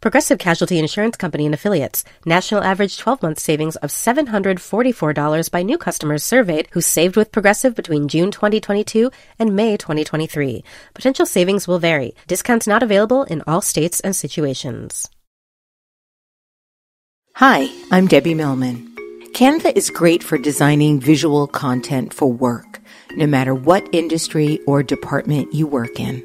Progressive Casualty Insurance Company and Affiliates. National average 12 month savings of $744 by new customers surveyed who saved with Progressive between June 2022 and May 2023. Potential savings will vary. Discounts not available in all states and situations. Hi, I'm Debbie Millman. Canva is great for designing visual content for work, no matter what industry or department you work in.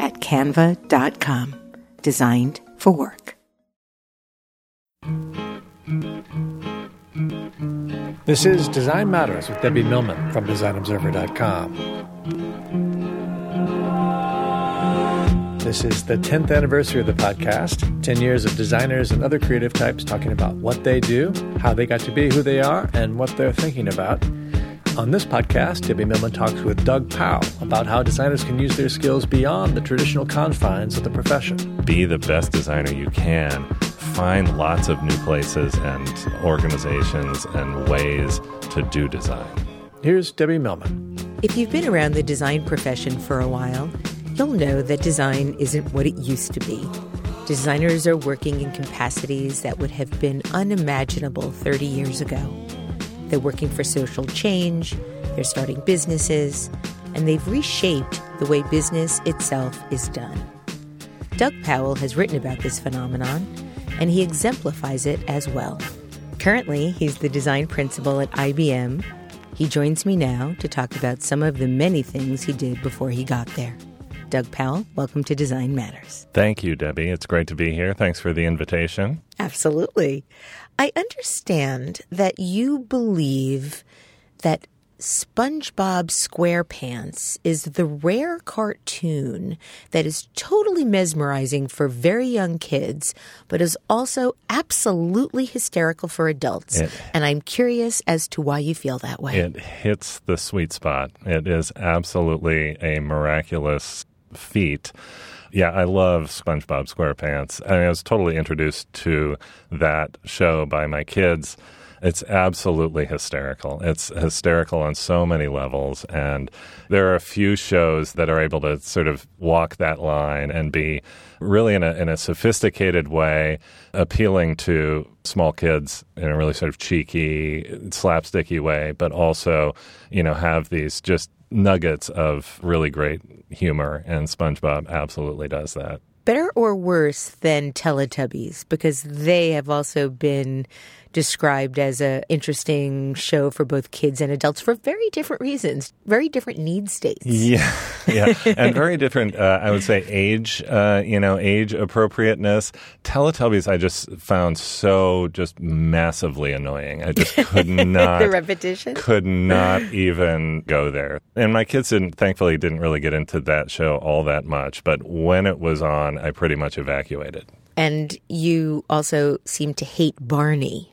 at canva.com. Designed for work. This is Design Matters with Debbie Millman from DesignObserver.com. This is the 10th anniversary of the podcast 10 years of designers and other creative types talking about what they do, how they got to be who they are, and what they're thinking about. On this podcast, Debbie Millman talks with Doug Powell about how designers can use their skills beyond the traditional confines of the profession. Be the best designer you can. Find lots of new places and organizations and ways to do design. Here's Debbie Millman. If you've been around the design profession for a while, you'll know that design isn't what it used to be. Designers are working in capacities that would have been unimaginable 30 years ago. They're working for social change, they're starting businesses, and they've reshaped the way business itself is done. Doug Powell has written about this phenomenon, and he exemplifies it as well. Currently, he's the design principal at IBM. He joins me now to talk about some of the many things he did before he got there. Doug Powell, welcome to Design Matters. Thank you, Debbie. It's great to be here. Thanks for the invitation. Absolutely. I understand that you believe that SpongeBob SquarePants is the rare cartoon that is totally mesmerizing for very young kids, but is also absolutely hysterical for adults. It- and I'm curious as to why you feel that way. It hits the sweet spot. It is absolutely a miraculous feat. Yeah, I love SpongeBob SquarePants. I, mean, I was totally introduced to that show by my kids. It's absolutely hysterical. It's hysterical on so many levels. And there are a few shows that are able to sort of walk that line and be really in a, in a sophisticated way, appealing to small kids in a really sort of cheeky, slapsticky way, but also, you know, have these just nuggets of really great humor. And SpongeBob absolutely does that. Better or worse than Teletubbies because they have also been described as a interesting show for both kids and adults for very different reasons, very different need states. Yeah, yeah, and very different. Uh, I would say age, uh, you know, age appropriateness. Teletubbies, I just found so just massively annoying. I just could not. the repetition. Could not even go there. And my kids didn't, thankfully, didn't really get into that show all that much. But when it was on, I pretty much evacuated. And you also seem to hate Barney.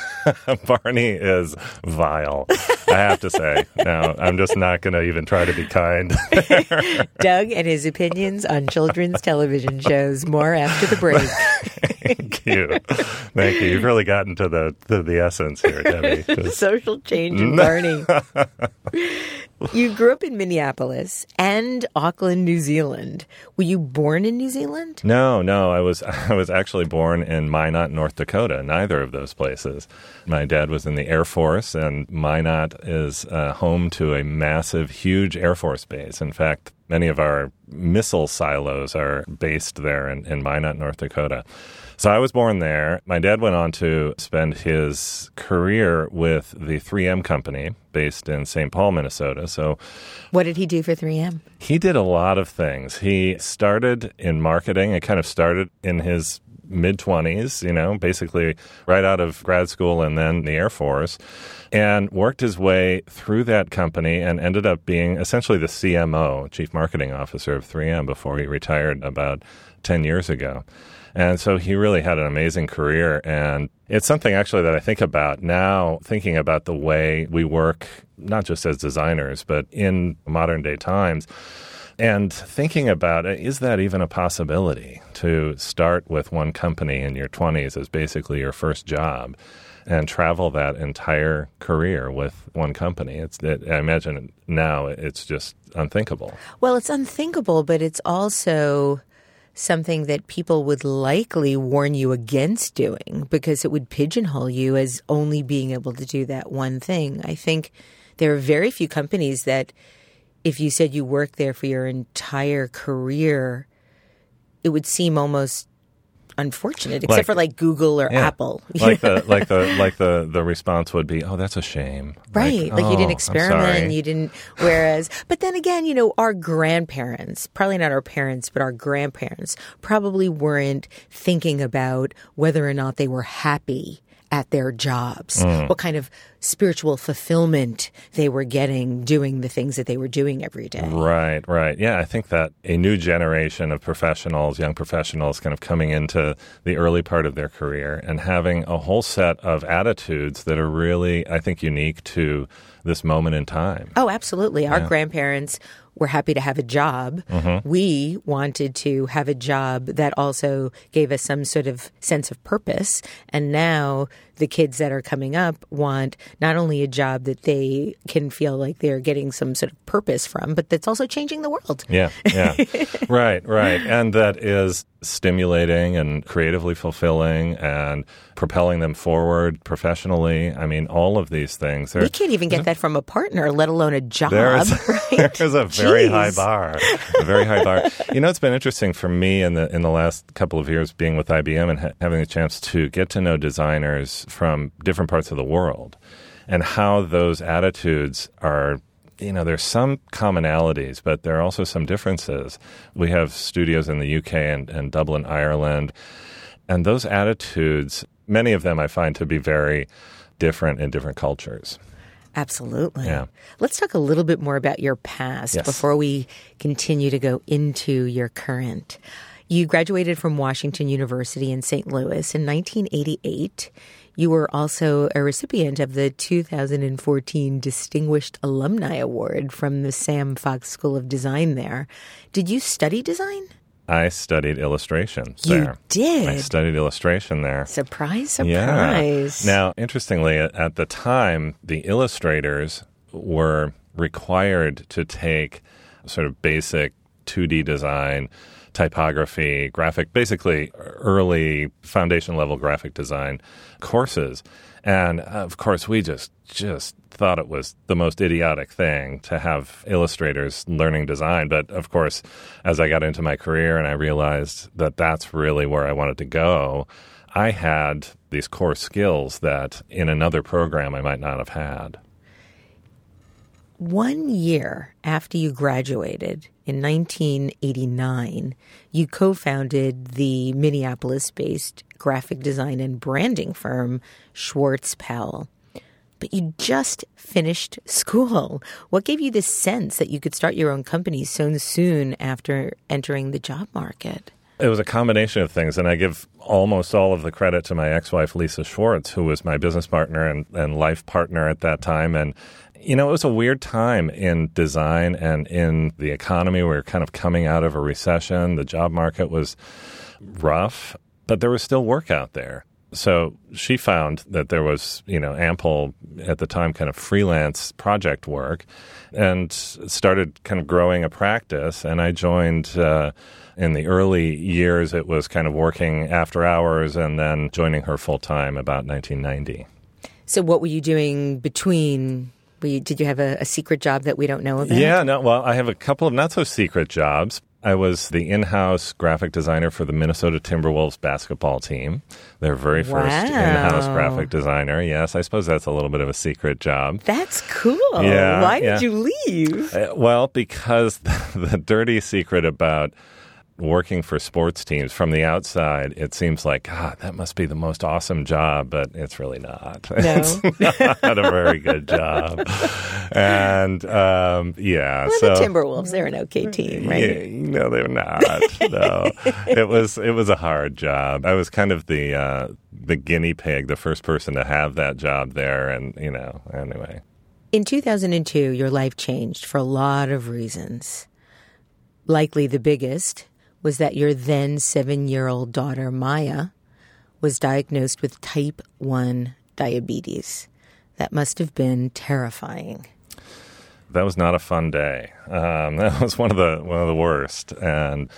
Barney is vile, I have to say. Now, I'm just not going to even try to be kind. Doug and his opinions on children's television shows. More after the break. Thank you. Thank you. You've really gotten to the to the essence here, Debbie. Just- Social change in Barney. you grew up in Minneapolis and Auckland, New Zealand. Were you born in New Zealand? no, no. I was I was actually born in Minot, North Dakota. Neither of those places. My dad was in the Air Force, and Minot is uh, home to a massive, huge Air Force base. In fact, many of our missile silos are based there in, in Minot, North Dakota. So I was born there. My dad went on to spend his career with the 3M company based in St. Paul, Minnesota. So what did he do for 3M? He did a lot of things. He started in marketing. It kind of started in his mid 20s, you know, basically right out of grad school and then the Air Force, and worked his way through that company and ended up being essentially the CMO, Chief Marketing Officer of 3M, before he retired about 10 years ago. And so he really had an amazing career. And it's something actually that I think about now, thinking about the way we work, not just as designers, but in modern day times. And thinking about is that even a possibility to start with one company in your 20s as basically your first job and travel that entire career with one company? It's, it, I imagine now it's just unthinkable. Well, it's unthinkable, but it's also something that people would likely warn you against doing because it would pigeonhole you as only being able to do that one thing. I think there are very few companies that, if you said you worked there for your entire career, it would seem almost unfortunate, except like, for like Google or yeah, Apple. Like the like the like the the response would be, "Oh, that's a shame." Right, like, like oh, you didn't oh, experiment, you didn't. Whereas, but then again, you know, our grandparents, probably not our parents, but our grandparents, probably weren't thinking about whether or not they were happy at their jobs, mm. what kind of spiritual fulfillment they were getting doing the things that they were doing every day. Right, right. Yeah, I think that a new generation of professionals, young professionals, kind of coming into the early part of their career and having a whole set of attitudes that are really, I think, unique to this moment in time. Oh, absolutely. Our yeah. grandparents were happy to have a job. Mm-hmm. We wanted to have a job that also gave us some sort of sense of purpose. And now the kids that are coming up want not only a job that they can feel like they're getting some sort of purpose from, but that's also changing the world. Yeah, yeah. right, right. And that is stimulating and creatively fulfilling and propelling them forward professionally. I mean, all of these things. We can't even get that from a partner, let alone a job. There's, right? there's a very Jeez. high bar. A very high bar. You know, it's been interesting for me in the in the last couple of years being with IBM and ha- having a chance to get to know designers from different parts of the world and how those attitudes are you know, there's some commonalities, but there are also some differences. We have studios in the UK and, and Dublin, Ireland, and those attitudes, many of them I find to be very different in different cultures. Absolutely. Yeah. Let's talk a little bit more about your past yes. before we continue to go into your current. You graduated from Washington University in St. Louis in 1988. You were also a recipient of the 2014 Distinguished Alumni Award from the Sam Fox School of Design there. Did you study design? I studied illustration. You there. did. I studied illustration there. Surprise, surprise. Yeah. Now, interestingly, at the time, the illustrators were required to take sort of basic 2D design typography, graphic, basically early foundation level graphic design courses. And uh, of course, we just just thought it was the most idiotic thing to have illustrators learning design. But of course, as I got into my career and I realized that that's really where I wanted to go, I had these core skills that in another program I might not have had. One year after you graduated in 1989, you co founded the Minneapolis based graphic design and branding firm Schwartz Powell. But you just finished school. What gave you the sense that you could start your own company so soon after entering the job market? It was a combination of things, and I give almost all of the credit to my ex-wife Lisa Schwartz, who was my business partner and, and life partner at that time. And you know, it was a weird time in design and in the economy. We were kind of coming out of a recession. The job market was rough, but there was still work out there. So she found that there was, you know, ample at the time kind of freelance project work and started kind of growing a practice. And I joined uh, in the early years, it was kind of working after hours and then joining her full time about 1990. So, what were you doing between? You, did you have a, a secret job that we don't know about? Yeah, no. Well, I have a couple of not so secret jobs. I was the in-house graphic designer for the Minnesota Timberwolves basketball team. Their very first Wow. in-house graphic designer. Yes, I suppose that's a little bit of a secret job. That's cool. Yeah, Why yeah. did you leave? Uh, well, because the, the dirty secret about working for sports teams from the outside, it seems like God, that must be the most awesome job, but it's really not. It's not a very good job. And um, yeah, Well, so the Timberwolves, they're an okay team, right? yeah, no, they're not. No, it was it was a hard job. I was kind of the uh, the guinea pig, the first person to have that job there, and you know, anyway. In 2002, your life changed for a lot of reasons. Likely the biggest was that your then seven year old daughter, Maya, was diagnosed with type 1 diabetes. That must have been terrifying. that was not a fun day. Um, that was one of the one of the worst, and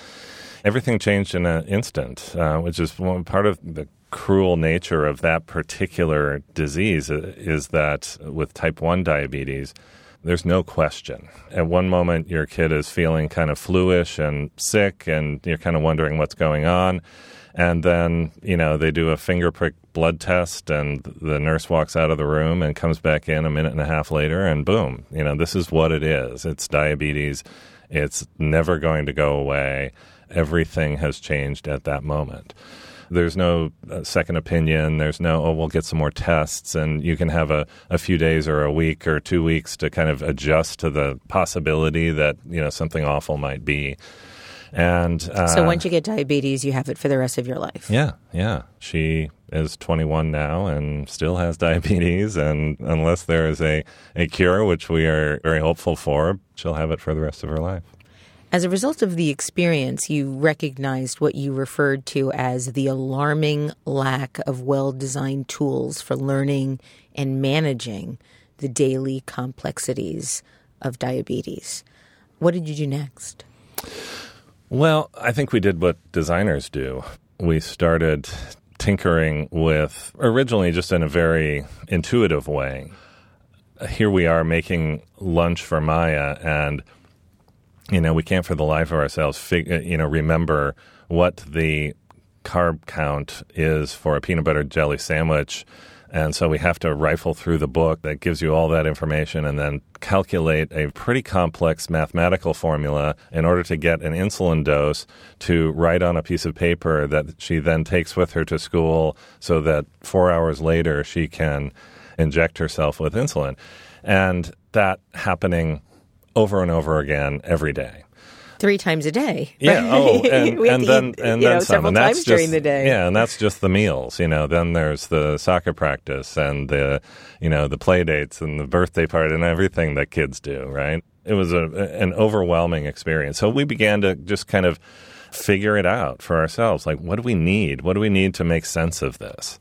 everything changed in an instant, uh, which is one part of the cruel nature of that particular disease. uh, Is that with type one diabetes, there's no question. At one moment, your kid is feeling kind of fluish and sick, and you're kind of wondering what's going on. And then, you know, they do a finger prick blood test, and the nurse walks out of the room and comes back in a minute and a half later, and boom, you know, this is what it is. It's diabetes. It's never going to go away. Everything has changed at that moment. There's no uh, second opinion. There's no, oh, we'll get some more tests, and you can have a, a few days or a week or two weeks to kind of adjust to the possibility that, you know, something awful might be. And uh, So once you get diabetes, you have it for the rest of your life. yeah, yeah. She is 21 now and still has diabetes. And unless there is a, a cure, which we are very hopeful for, she'll have it for the rest of her life. As a result of the experience, you recognized what you referred to as the alarming lack of well designed tools for learning and managing the daily complexities of diabetes. What did you do next? Well, I think we did what designers do. We started tinkering with originally just in a very intuitive way. Here we are making lunch for Maya, and you know we can't for the life of ourselves, fig- uh, you know, remember what the carb count is for a peanut butter jelly sandwich. And so we have to rifle through the book that gives you all that information and then calculate a pretty complex mathematical formula in order to get an insulin dose to write on a piece of paper that she then takes with her to school so that four hours later she can inject herself with insulin. And that happening over and over again every day. Three times a day. Yeah. Oh, and, and then eat, and then know, some. and that's times just, during the day. Yeah, and that's just the meals. You know, then there's the soccer practice and the you know the play dates and the birthday party and everything that kids do. Right. It was a an overwhelming experience. So we began to just kind of figure it out for ourselves. Like, what do we need? What do we need to make sense of this?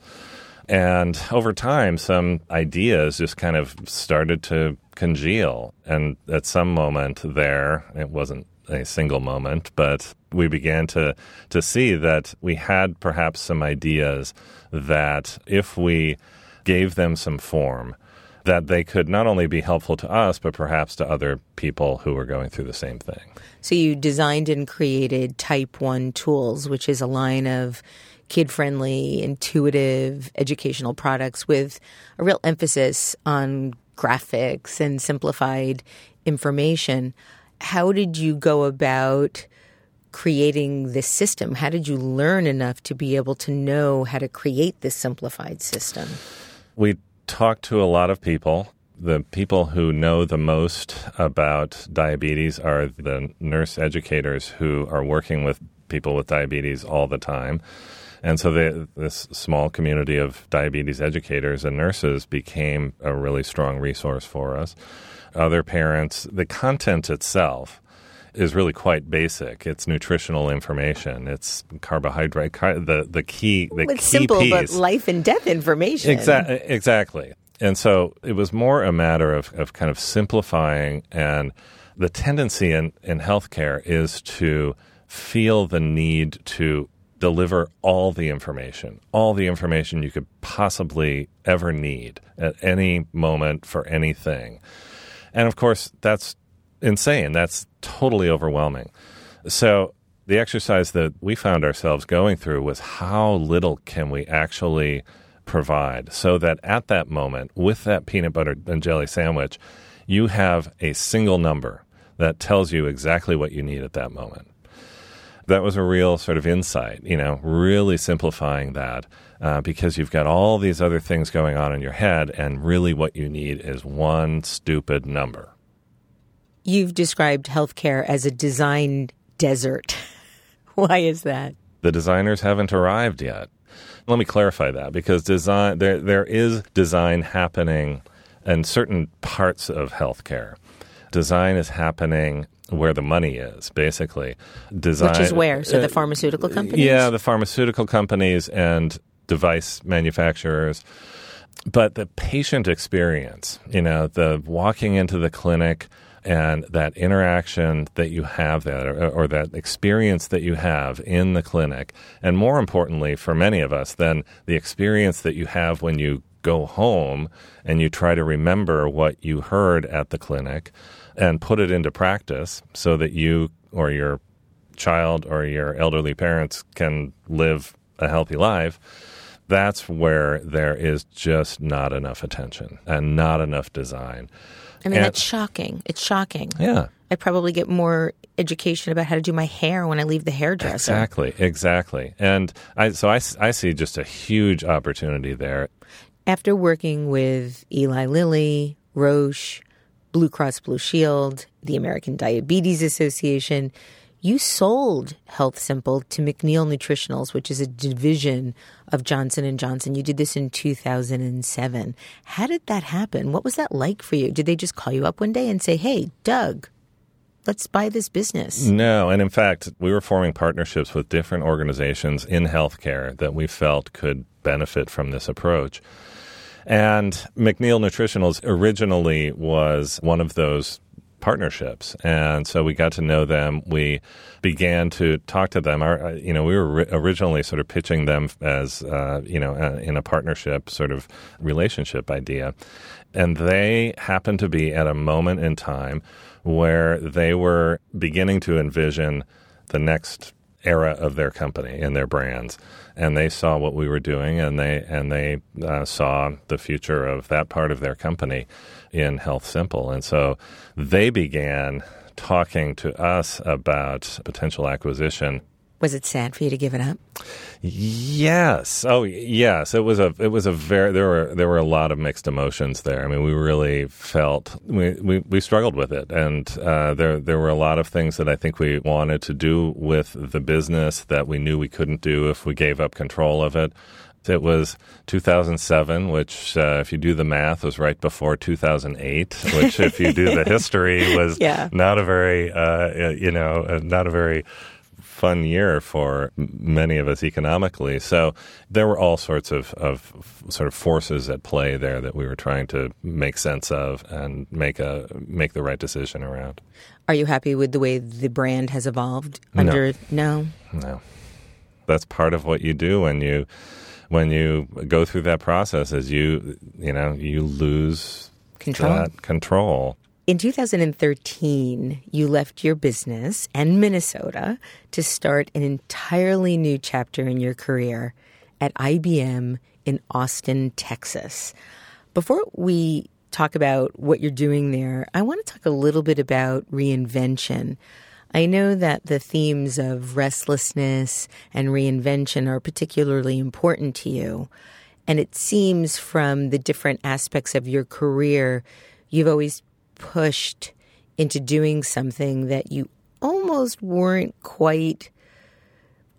And over time, some ideas just kind of started to congeal. And at some moment there, it wasn't a single moment, but we began to, to see that we had perhaps some ideas that if we gave them some form, that they could not only be helpful to us, but perhaps to other people who were going through the same thing. So you designed and created Type 1 Tools, which is a line of kid friendly, intuitive educational products with a real emphasis on graphics and simplified information. How did you go about creating this system? How did you learn enough to be able to know how to create this simplified system? We talked to a lot of people. The people who know the most about diabetes are the nurse educators who are working with people with diabetes all the time. And so the, this small community of diabetes educators and nurses became a really strong resource for us. Other parents, the content itself is really quite basic. It's nutritional information. It's carbohydrate. Car- the the key the It's key simple, but life and death information. Exactly. Exactly. And so it was more a matter of, of kind of simplifying, and the tendency in, in healthcare is to feel the need to deliver all the information, all the information you could possibly ever need at any moment for anything. And of course, that's insane. That's totally overwhelming. So, the exercise that we found ourselves going through was how little can we actually provide so that at that moment, with that peanut butter and jelly sandwich, you have a single number that tells you exactly what you need at that moment. That was a real sort of insight, you know, really simplifying that uh, because you've got all these other things going on in your head, and really what you need is one stupid number. You've described healthcare as a design desert. Why is that? The designers haven't arrived yet. Let me clarify that because design there there is design happening in certain parts of healthcare. Design is happening where the money is, basically. Design, Which is where? So the uh, pharmaceutical companies? Yeah, the pharmaceutical companies and device manufacturers. But the patient experience, you know, the walking into the clinic and that interaction that you have there or, or, that experience that you have in the clinic and more importantly for many of us than the experience that you have when you go home and you try to remember what you heard at the clinic and put it into practice so that you or your child or your elderly parents can live a healthy life that's where there is just not enough attention and not enough design I mean, and, that's shocking. It's shocking. Yeah. I probably get more education about how to do my hair when I leave the hairdresser. Exactly, exactly. And I, so I, I see just a huge opportunity there. After working with Eli Lilly, Roche, Blue Cross Blue Shield, the American Diabetes Association, you sold Health Simple to McNeil Nutritionals, which is a division of Johnson and Johnson. You did this in 2007. How did that happen? What was that like for you? Did they just call you up one day and say, "Hey, Doug, let's buy this business. No, and in fact, we were forming partnerships with different organizations in healthcare that we felt could benefit from this approach. And McNeil Nutritionals originally was one of those partnerships. And so we got to know them. We began to talk to them. Our, uh, you know, we were originally sort of pitching them as, uh, you know, uh, in a partnership sort of relationship idea. And they happened to be at a moment in time where they were beginning to envision the next era of their company and their brands and they saw what we were doing and they and they uh, saw the future of that part of their company in Health Simple. And so they began talking to us about potential acquisition. Was it sad for you to give it up? Yes. Oh, yes. It was a. It was a very. There were there were a lot of mixed emotions there. I mean, we really felt we we, we struggled with it, and uh, there there were a lot of things that I think we wanted to do with the business that we knew we couldn't do if we gave up control of it. It was 2007, which, uh, if you do the math, was right before 2008. Which, if you do the history, was yeah. not a very, uh, you know, uh, not a very fun year for many of us economically. So there were all sorts of, of sort of forces at play there that we were trying to make sense of and make a make the right decision around. Are you happy with the way the brand has evolved? Under no, no. no. That's part of what you do when you when you go through that process is you you know you lose control. That control. In 2013, you left your business and Minnesota to start an entirely new chapter in your career at IBM in Austin, Texas. Before we talk about what you're doing there, I want to talk a little bit about reinvention. I know that the themes of restlessness and reinvention are particularly important to you. And it seems from the different aspects of your career, you've always pushed into doing something that you almost weren't quite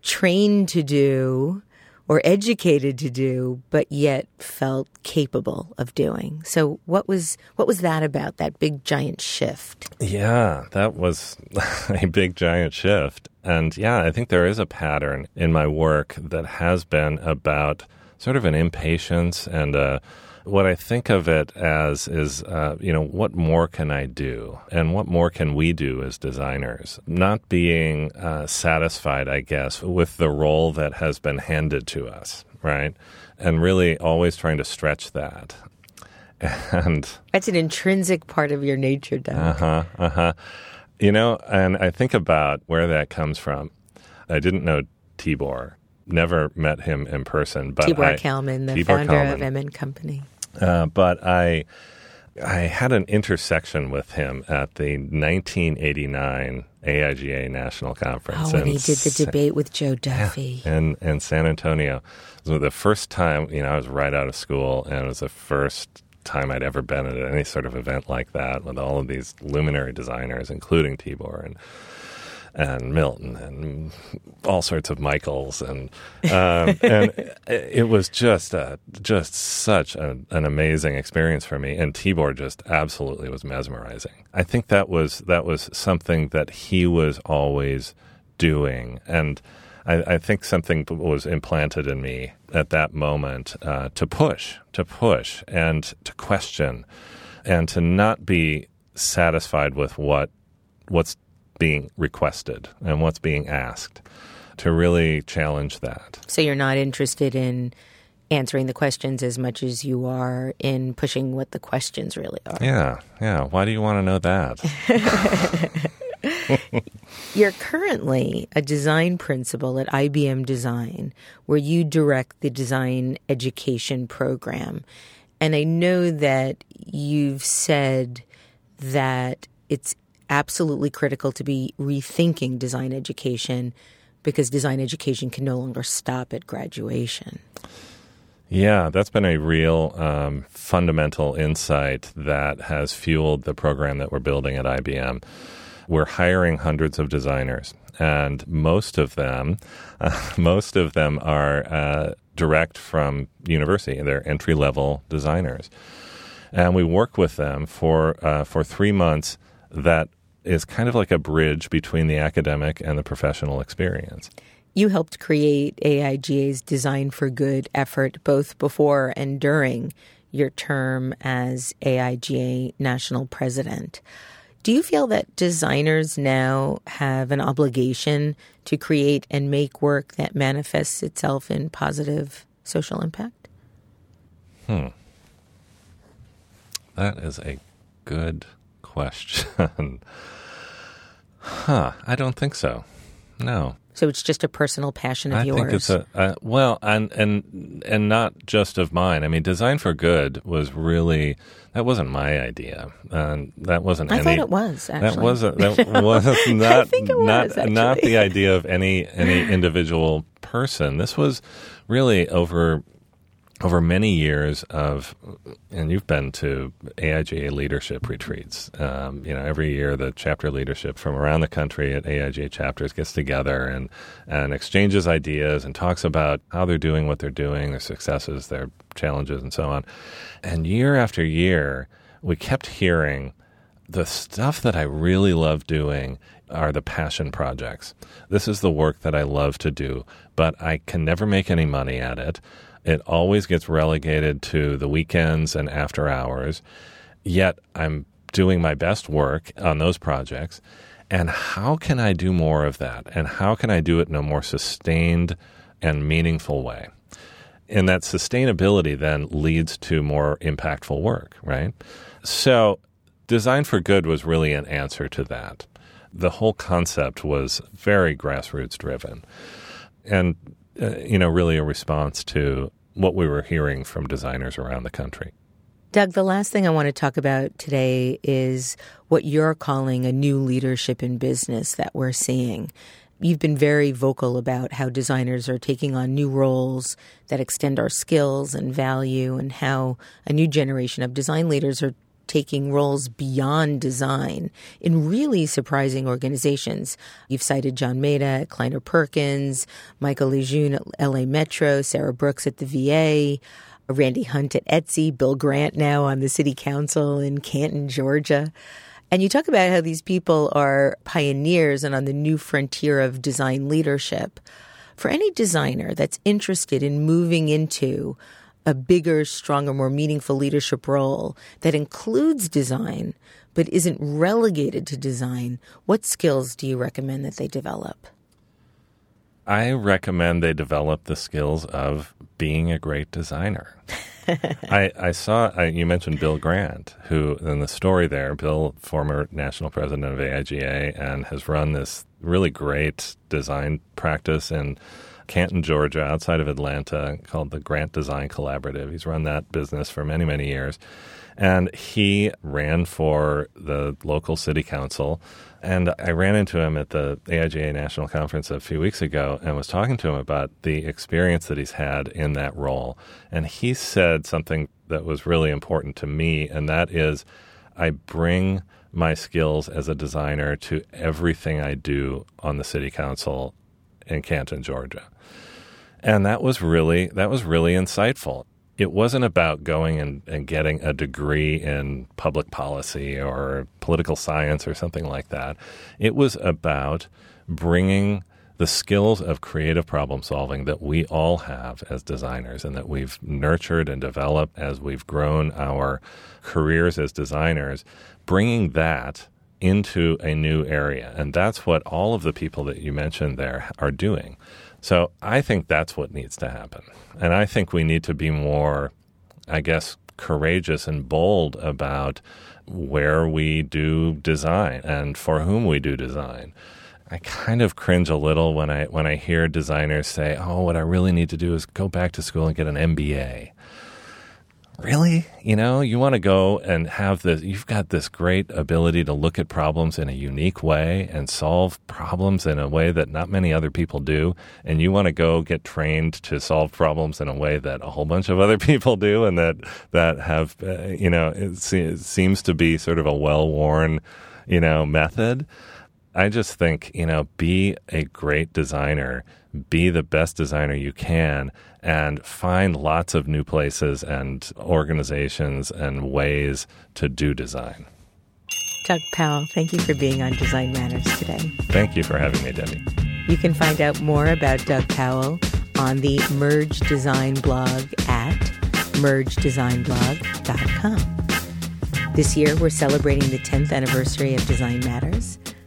trained to do or educated to do, but yet felt capable of doing. So what was what was that about? That big giant shift? Yeah, that was a big giant shift. And yeah, I think there is a pattern in my work that has been about sort of an impatience and a what I think of it as is, uh, you know, what more can I do? And what more can we do as designers? Not being uh, satisfied, I guess, with the role that has been handed to us, right? And really always trying to stretch that. And that's an intrinsic part of your nature, Doug. Uh huh. Uh huh. You know, and I think about where that comes from. I didn't know Tibor. Never met him in person, but Tibor I, Kalman, the Tibor founder Kalman. of M and Company. Uh, but I, I had an intersection with him at the 1989 AIGA National Conference. Oh, in he did the debate with Joe Duffy. in, in San Antonio. It was the first time, you know, I was right out of school, and it was the first time I'd ever been at any sort of event like that with all of these luminary designers, including Tibor and and Milton and all sorts of Michaels and um, and it was just a, just such a, an amazing experience for me and Tibor just absolutely was mesmerizing. I think that was that was something that he was always doing and I, I think something was implanted in me at that moment uh, to push, to push, and to question, and to not be satisfied with what what's being requested and what's being asked. To really challenge that. So you're not interested in answering the questions as much as you are in pushing what the questions really are. Yeah, yeah. Why do you want to know that? You're currently a design principal at IBM Design, where you direct the design education program. And I know that you've said that it's absolutely critical to be rethinking design education because design education can no longer stop at graduation. Yeah, that's been a real um, fundamental insight that has fueled the program that we're building at IBM. We're hiring hundreds of designers, and most of them, uh, most of them are uh, direct from university. They're entry level designers, and we work with them for uh, for three months. That is kind of like a bridge between the academic and the professional experience. You helped create AIGA's Design for Good effort both before and during your term as AIGA national president. Do you feel that designers now have an obligation to create and make work that manifests itself in positive social impact? Hmm. That is a good question. huh. I don't think so. No. So it's just a personal passion of I yours. think it's a uh, well, and and and not just of mine. I mean, Design for Good was really that wasn't my idea, and that wasn't. I any, thought it was actually. That wasn't. That was not. think it not was, not actually. the idea of any any individual person. This was really over over many years of, and you've been to AIGA leadership retreats. Um, you know, every year the chapter leadership from around the country at AIGA chapters gets together and and exchanges ideas and talks about how they're doing what they're doing, their successes, their challenges, and so on. And year after year, we kept hearing the stuff that I really love doing are the passion projects. This is the work that I love to do, but I can never make any money at it. It always gets relegated to the weekends and after hours. Yet I'm doing my best work on those projects. And how can I do more of that? And how can I do it in a more sustained and meaningful way? And that sustainability then leads to more impactful work, right? So, Design for Good was really an answer to that. The whole concept was very grassroots driven. And uh, you know, really a response to what we were hearing from designers around the country. Doug, the last thing I want to talk about today is what you're calling a new leadership in business that we're seeing. You've been very vocal about how designers are taking on new roles that extend our skills and value, and how a new generation of design leaders are taking roles beyond design in really surprising organizations. You've cited John Maeda at Kleiner Perkins, Michael Lejeune at LA Metro, Sarah Brooks at the VA, Randy Hunt at Etsy, Bill Grant now on the city council in Canton, Georgia. And you talk about how these people are pioneers and on the new frontier of design leadership. For any designer that's interested in moving into a bigger, stronger, more meaningful leadership role that includes design but isn't relegated to design, what skills do you recommend that they develop? I recommend they develop the skills of being a great designer. I, I, saw I, you mentioned Bill Grant, who in the story there, Bill, former national president of AIGA, and has run this really great design practice in Canton, Georgia, outside of Atlanta, called the Grant Design Collaborative. He's run that business for many, many years. And he ran for the local city council. And I ran into him at the AIGA National Conference a few weeks ago and was talking to him about the experience that he's had in that role. And he said something that was really important to me, and that is I bring my skills as a designer to everything I do on the city council in Canton, Georgia. And that was really that was really insightful it wasn't about going and, and getting a degree in public policy or political science or something like that. It was about bringing the skills of creative problem solving that we all have as designers and that we've nurtured and developed as we've grown our careers as designers, bringing that into a new area. And that's what all of the people that you mentioned there are doing. So I think that's what needs to happen. And I think we need to be more, I guess, courageous and bold about where we do design and for whom we do design. I kind of cringe a little when I when I hear designers say, "Oh, what I really need to do is go back to school and get an MBA." Really? You know, you want to go and have this, you've got this great ability to look at problems in a unique way and solve problems in a way that not many other people do. And you want to go get trained to solve problems in a way that a whole bunch of other people do and that, that have, uh, you know, it, it seems to be sort of a well worn, you know, method. I just think, you know, be a great designer, be the best designer you can, and find lots of new places and organizations and ways to do design. Doug Powell, thank you for being on Design Matters today. Thank you for having me, Debbie. You can find out more about Doug Powell on the Merge Design blog at mergedesignblog.com. This year, we're celebrating the 10th anniversary of Design Matters.